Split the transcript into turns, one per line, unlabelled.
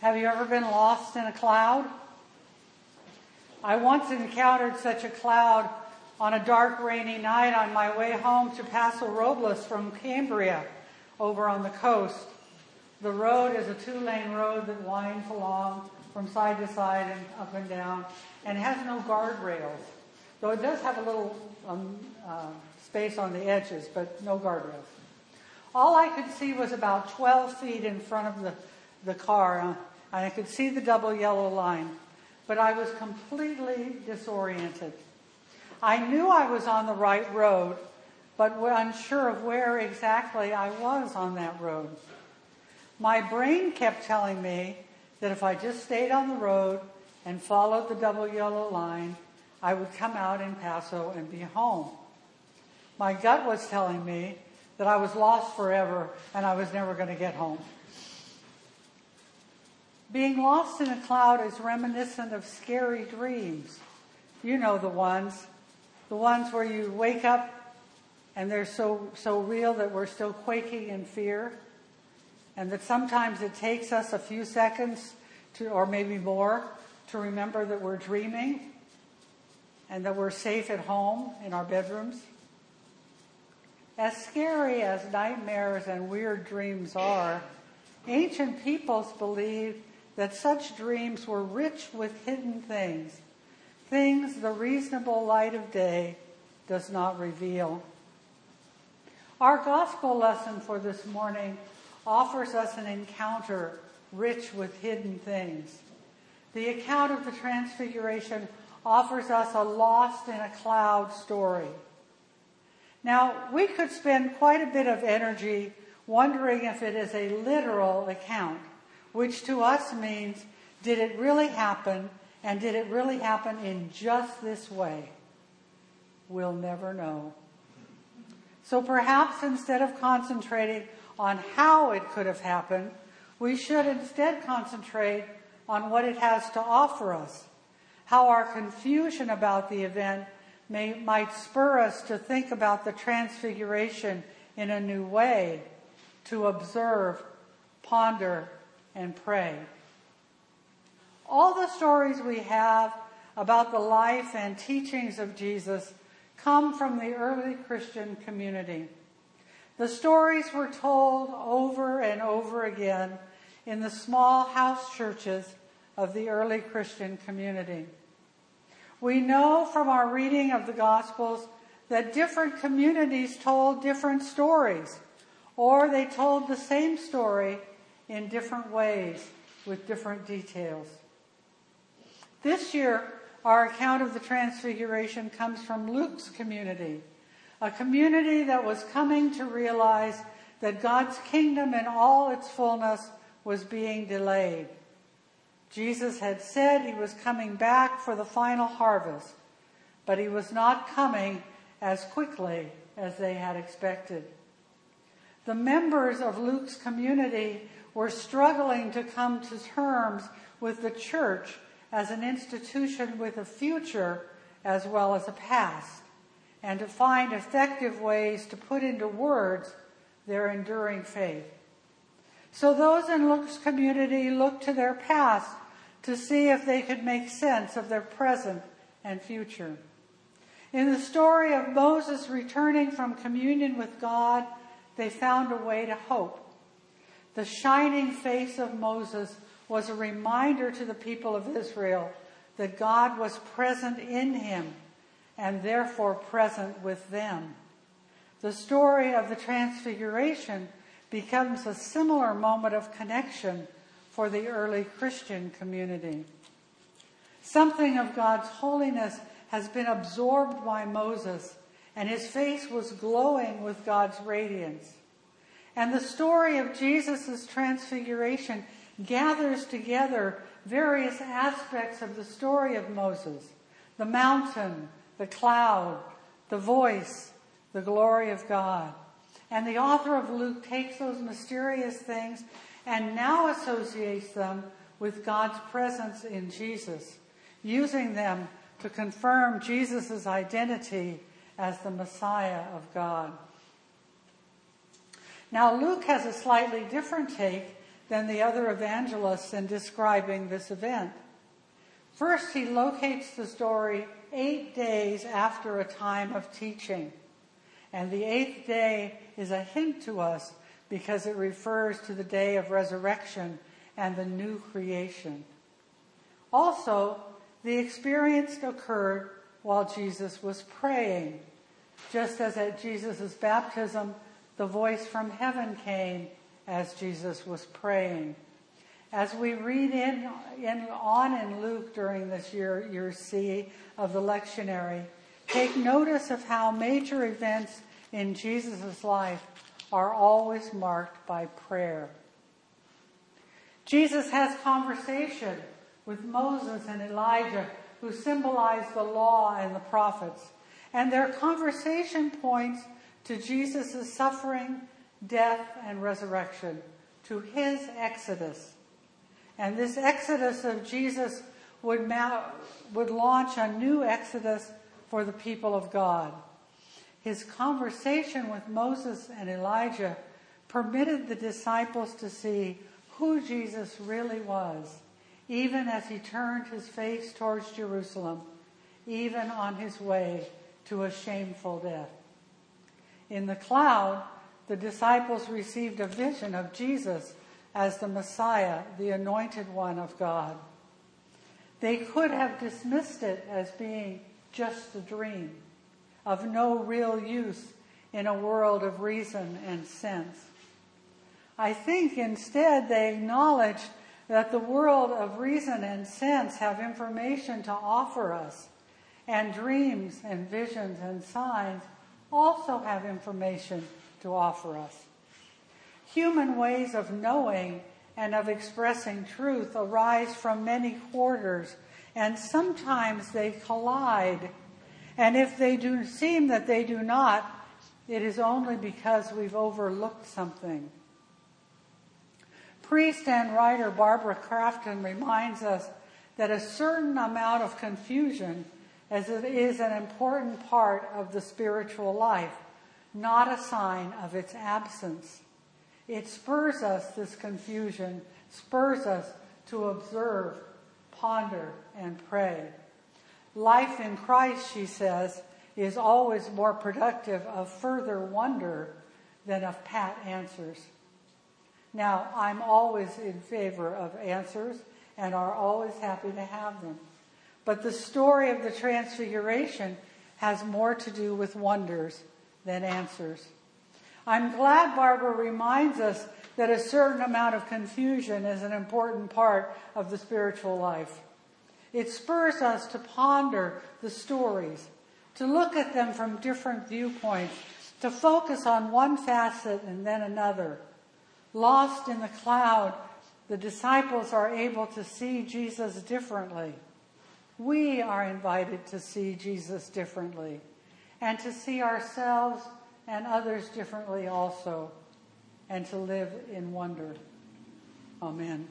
Have you ever been lost in a cloud? I once encountered such a cloud on a dark, rainy night on my way home to Paso Robles from Cambria over on the coast. The road is a two lane road that winds along from side to side and up and down and has no guardrails. Though it does have a little um, uh, space on the edges, but no guardrails. All I could see was about 12 feet in front of the, the car, and I could see the double yellow line, but I was completely disoriented. I knew I was on the right road, but unsure of where exactly I was on that road. My brain kept telling me that if I just stayed on the road and followed the double yellow line, I would come out in Paso and be home. My gut was telling me that I was lost forever and I was never going to get home. Being lost in a cloud is reminiscent of scary dreams. You know the ones. The ones where you wake up and they're so, so real that we're still quaking in fear. And that sometimes it takes us a few seconds to, or maybe more, to remember that we're dreaming and that we're safe at home in our bedrooms. As scary as nightmares and weird dreams are, ancient peoples believed that such dreams were rich with hidden things, things the reasonable light of day does not reveal. Our gospel lesson for this morning offers us an encounter rich with hidden things. The account of the Transfiguration offers us a lost in a cloud story. Now, we could spend quite a bit of energy wondering if it is a literal account, which to us means did it really happen and did it really happen in just this way? We'll never know. So perhaps instead of concentrating on how it could have happened, we should instead concentrate on what it has to offer us, how our confusion about the event may, might spur us to think about the transfiguration in a new way, to observe, ponder, and pray. All the stories we have about the life and teachings of Jesus come from the early Christian community. The stories were told over and over again in the small house churches of the early Christian community. We know from our reading of the Gospels that different communities told different stories, or they told the same story in different ways with different details. This year, our account of the Transfiguration comes from Luke's community, a community that was coming to realize that God's kingdom in all its fullness was being delayed. Jesus had said he was coming back for the final harvest, but he was not coming as quickly as they had expected. The members of Luke's community were struggling to come to terms with the church as an institution with a future as well as a past, and to find effective ways to put into words their enduring faith. So those in Luke's community looked to their past to see if they could make sense of their present and future. In the story of Moses returning from communion with God, they found a way to hope. The shining face of Moses was a reminder to the people of Israel that God was present in him and therefore present with them. The story of the Transfiguration becomes a similar moment of connection for the early Christian community. Something of God's holiness has been absorbed by Moses, and his face was glowing with God's radiance. And the story of Jesus' transfiguration gathers together various aspects of the story of Moses the mountain, the cloud, the voice, the glory of God. And the author of Luke takes those mysterious things and now associates them with God's presence in Jesus, using them to confirm Jesus' identity as the Messiah of God. Now, Luke has a slightly different take than the other evangelists in describing this event. First, he locates the story eight days after a time of teaching. And the eighth day is a hint to us because it refers to the day of resurrection and the new creation. Also, the experience occurred while Jesus was praying. Just as at Jesus' baptism, the voice from heaven came as Jesus was praying. As we read in, in on in Luke during this year, year C of the lectionary, take notice of how major events in Jesus' life are always marked by prayer. Jesus has conversation with Moses and Elijah, who symbolize the law and the prophets. And their conversation points to Jesus' suffering, death, and resurrection, to his exodus. And this exodus of Jesus would, would launch a new exodus for the people of God. His conversation with Moses and Elijah permitted the disciples to see who Jesus really was, even as he turned his face towards Jerusalem, even on his way to a shameful death. In the cloud, the disciples received a vision of Jesus as the Messiah, the anointed one of God. They could have dismissed it as being just a dream of no real use in a world of reason and sense. I think instead they acknowledged that the world of reason and sense have information to offer us, and dreams and visions and signs also have information to offer us. Human ways of knowing and of expressing truth arise from many quarters, and sometimes they collide. And if they do seem that they do not, it is only because we've overlooked something. Priest and writer Barbara Crafton reminds us that a certain amount of confusion as it is an important part of the spiritual life, not a sign of its absence. It spurs us, this confusion, spurs us to observe, ponder, and pray. Life in Christ, she says, is always more productive of further wonder than of pat answers. Now, I'm always in favor of answers and are always happy to have them. But the story of the Transfiguration has more to do with wonders than answers. I'm glad Barbara reminds us that a certain amount of confusion is an important part of the spiritual life. It spurs us to ponder the stories, to look at them from different viewpoints, to focus on one facet and then another, Lost in the cloud, the disciples are able to see Jesus differently. We are invited to see Jesus differently and to see ourselves and others differently also and to live in wonder. Amen.